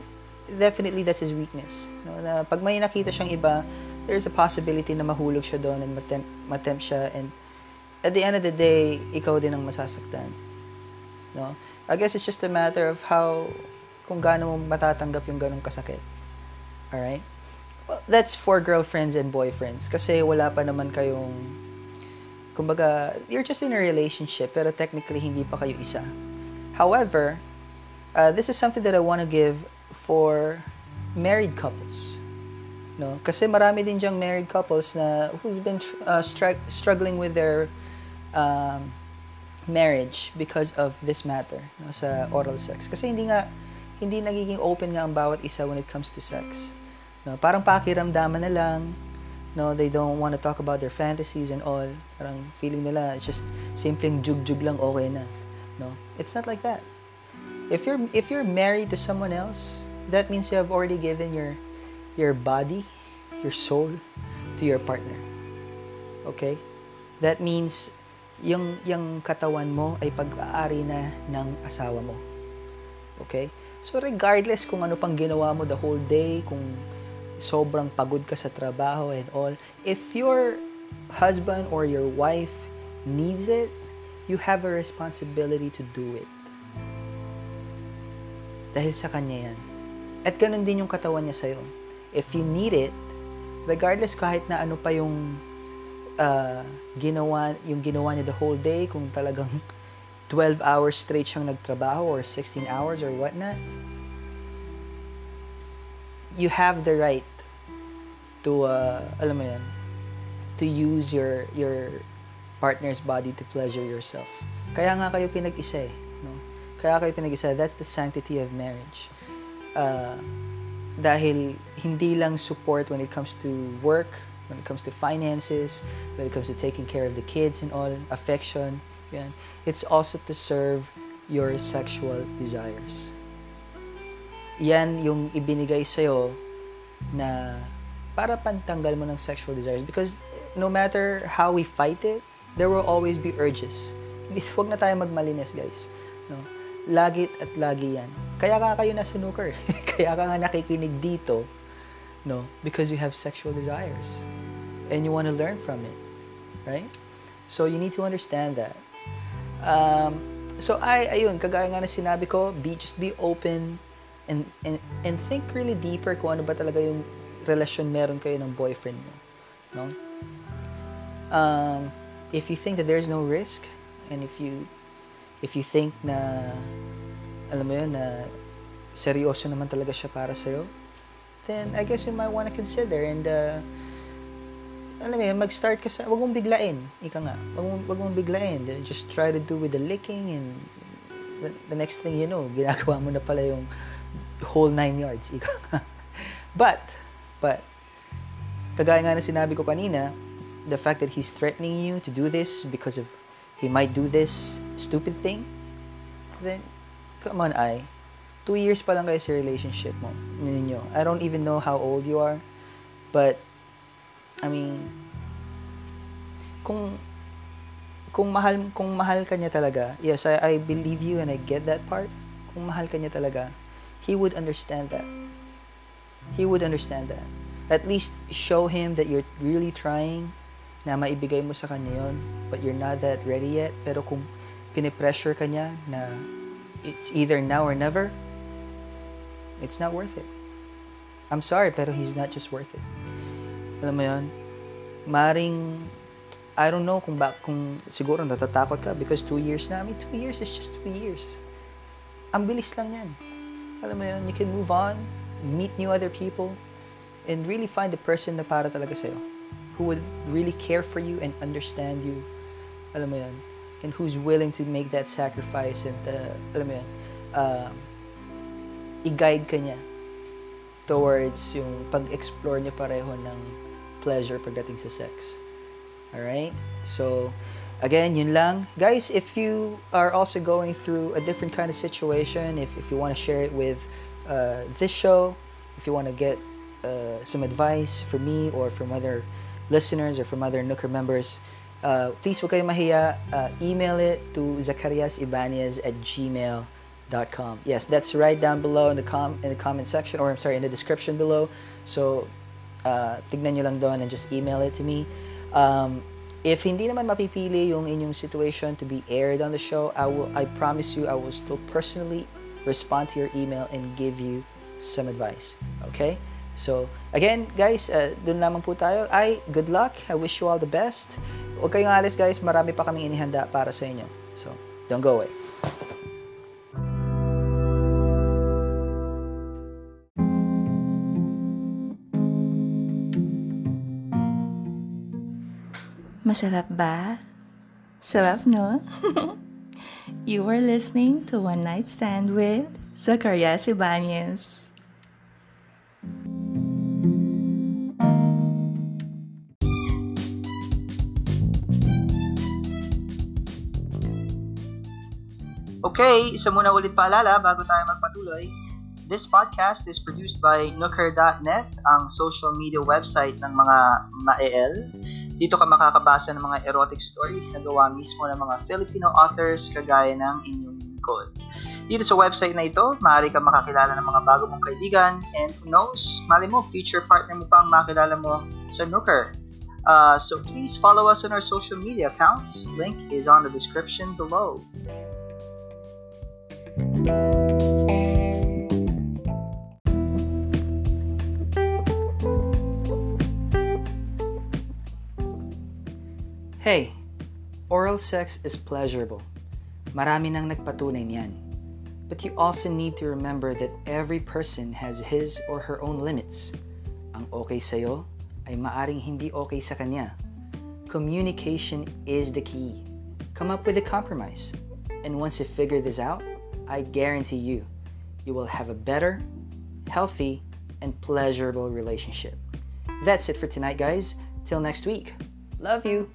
definitely that's his weakness. No? Na pag may nakita siyang iba, there's a possibility na mahulog siya doon and matempt, matempt siya and at the end of the day, ikaw din ang masasaktan. No? I guess it's just a matter of how, kung gaano mo matatanggap yung ganong kasakit. Alright? Well, that's for girlfriends and boyfriends. Kasi wala pa naman kayong, kumbaga, you're just in a relationship, pero technically hindi pa kayo isa. However, uh, this is something that I want to give for married couples. No? Kasi marami din diyang married couples na who's been uh, str- struggling with their um, marriage because of this matter no, sa oral sex. Kasi hindi nga hindi nagiging open nga ang bawat isa when it comes to sex. No, parang pakiramdaman na lang. No, they don't want to talk about their fantasies and all. Parang feeling nila it's just simpleng jug-jug lang okay na. No, it's not like that. If you're if you're married to someone else, that means you have already given your your body, your soul to your partner. Okay? That means yung yung katawan mo ay pag-aari na ng asawa mo. Okay? So regardless kung ano pang ginawa mo the whole day, kung sobrang pagod ka sa trabaho and all, if your husband or your wife needs it, you have a responsibility to do it. Dahil sa kanya yan. At ganun din yung katawan niya sa'yo. If you need it, regardless kahit na ano pa yung uh, ginawa, yung ginawa niya the whole day, kung talagang 12 hours straight siyang nagtrabaho or 16 hours or whatnot, you have the right to, uh, alam mo yan, to use your your partner's body to pleasure yourself. Kaya nga kayo pinag-isa eh. No? Kaya kayo pinag-isa. That's the sanctity of marriage. Uh, dahil hindi lang support when it comes to work, when it comes to finances, when it comes to taking care of the kids and all, affection, yan. It's also to serve your sexual desires. Yan yung ibinigay sa'yo na para pantanggal mo ng sexual desires. Because no matter how we fight it, there will always be urges. Huwag na tayo magmalinis, guys. No? Lagi at lagi yan. Kaya ka kayo na snooker. Kaya ka nga nakikinig dito. No? Because you have sexual desires. And you want to learn from it. Right? So, you need to understand that. Um, so, I, ayun, kagaya nga na sinabi ko, be, just be open and, and, and think really deeper kung ano ba talaga yung relasyon meron kayo ng boyfriend mo. No? Um, if you think that there's no risk, and if you if you think na alam mo yun na seryoso naman talaga siya para sa'yo, then I guess you might want to consider and uh, alam mo yun, mag-start ka sa, wag mong biglain, ika nga, wag mong, wag mong biglain, just try to do with the licking and the, the next thing you know, ginagawa mo na pala yung whole nine yards, ika nga. But, but, kagaya nga na sinabi ko kanina, the fact that he's threatening you to do this because of he might do this stupid thing, then, come on, I. Two years pa lang kayo sa relationship mo, ninyo. I don't even know how old you are, but, I mean, kung, kung mahal, kung mahal ka niya talaga, yes, I, I believe you and I get that part. Kung mahal ka niya talaga, he would understand that. He would understand that. At least show him that you're really trying na maibigay mo sa kanya yon but you're not that ready yet. Pero kung pinipressure ka niya na it's either now or never, it's not worth it. I'm sorry, pero he's not just worth it. Alam mo yon maring I don't know kung ba kung siguro natatakot ka because two years na. I mean, two years is just two years. Ang bilis lang yan. Alam mo yun, you can move on, meet new other people, and really find the person na para talaga sa'yo. Who would really care for you and understand you. Alam mo yun? And who's willing to make that sacrifice and, uh, alam mo yun, um, i-guide ka niya towards yung pag-explore niyo pareho ng pleasure pagdating sa sex. Alright? So, again, yun lang. Guys, if you are also going through a different kind of situation, if, if you want to share it with uh, this show, if you want to get uh, some advice from me or from other listeners or from other Nooker members, uh, please huwag mahiya. Uh, email it to zacariasibanez at gmail.com. Yes, that's right down below in the com in the comment section or I'm sorry in the description below. So uh, tignan nyo lang doon and just email it to me. Um, if hindi naman mapipili yung inyong situation to be aired on the show, I will I promise you I will still personally respond to your email and give you some advice. Okay? So, again, guys, uh, dun lamang po tayo. Ay, good luck. I wish you all the best. Huwag kayong alis, guys. Marami pa kaming inihanda para sa inyo. So, don't go away. Masarap ba? Sarap, no? you are listening to One Night Stand with Zacarias Ibanez. Okay, isa muna ulit paalala bago tayo magpatuloy. This podcast is produced by Nooker.net, ang social media website ng mga mael. Dito ka makakabasa ng mga erotic stories na gawa mismo ng mga Filipino authors kagaya ng inyong lingkod. Dito sa website na ito, maaari ka makakilala ng mga bago mong kaibigan and who knows, mali mo, future partner mo pang makilala mo sa Nooker. Uh, so please follow us on our social media accounts. Link is on the description below. Hey, oral sex is pleasurable. Marami nang nagpatunay niyan. But you also need to remember that every person has his or her own limits. Ang okay sa'yo ay maaring hindi okay sa kanya. Communication is the key. Come up with a compromise. And once you figure this out, I guarantee you, you will have a better, healthy, and pleasurable relationship. That's it for tonight, guys. Till next week. Love you.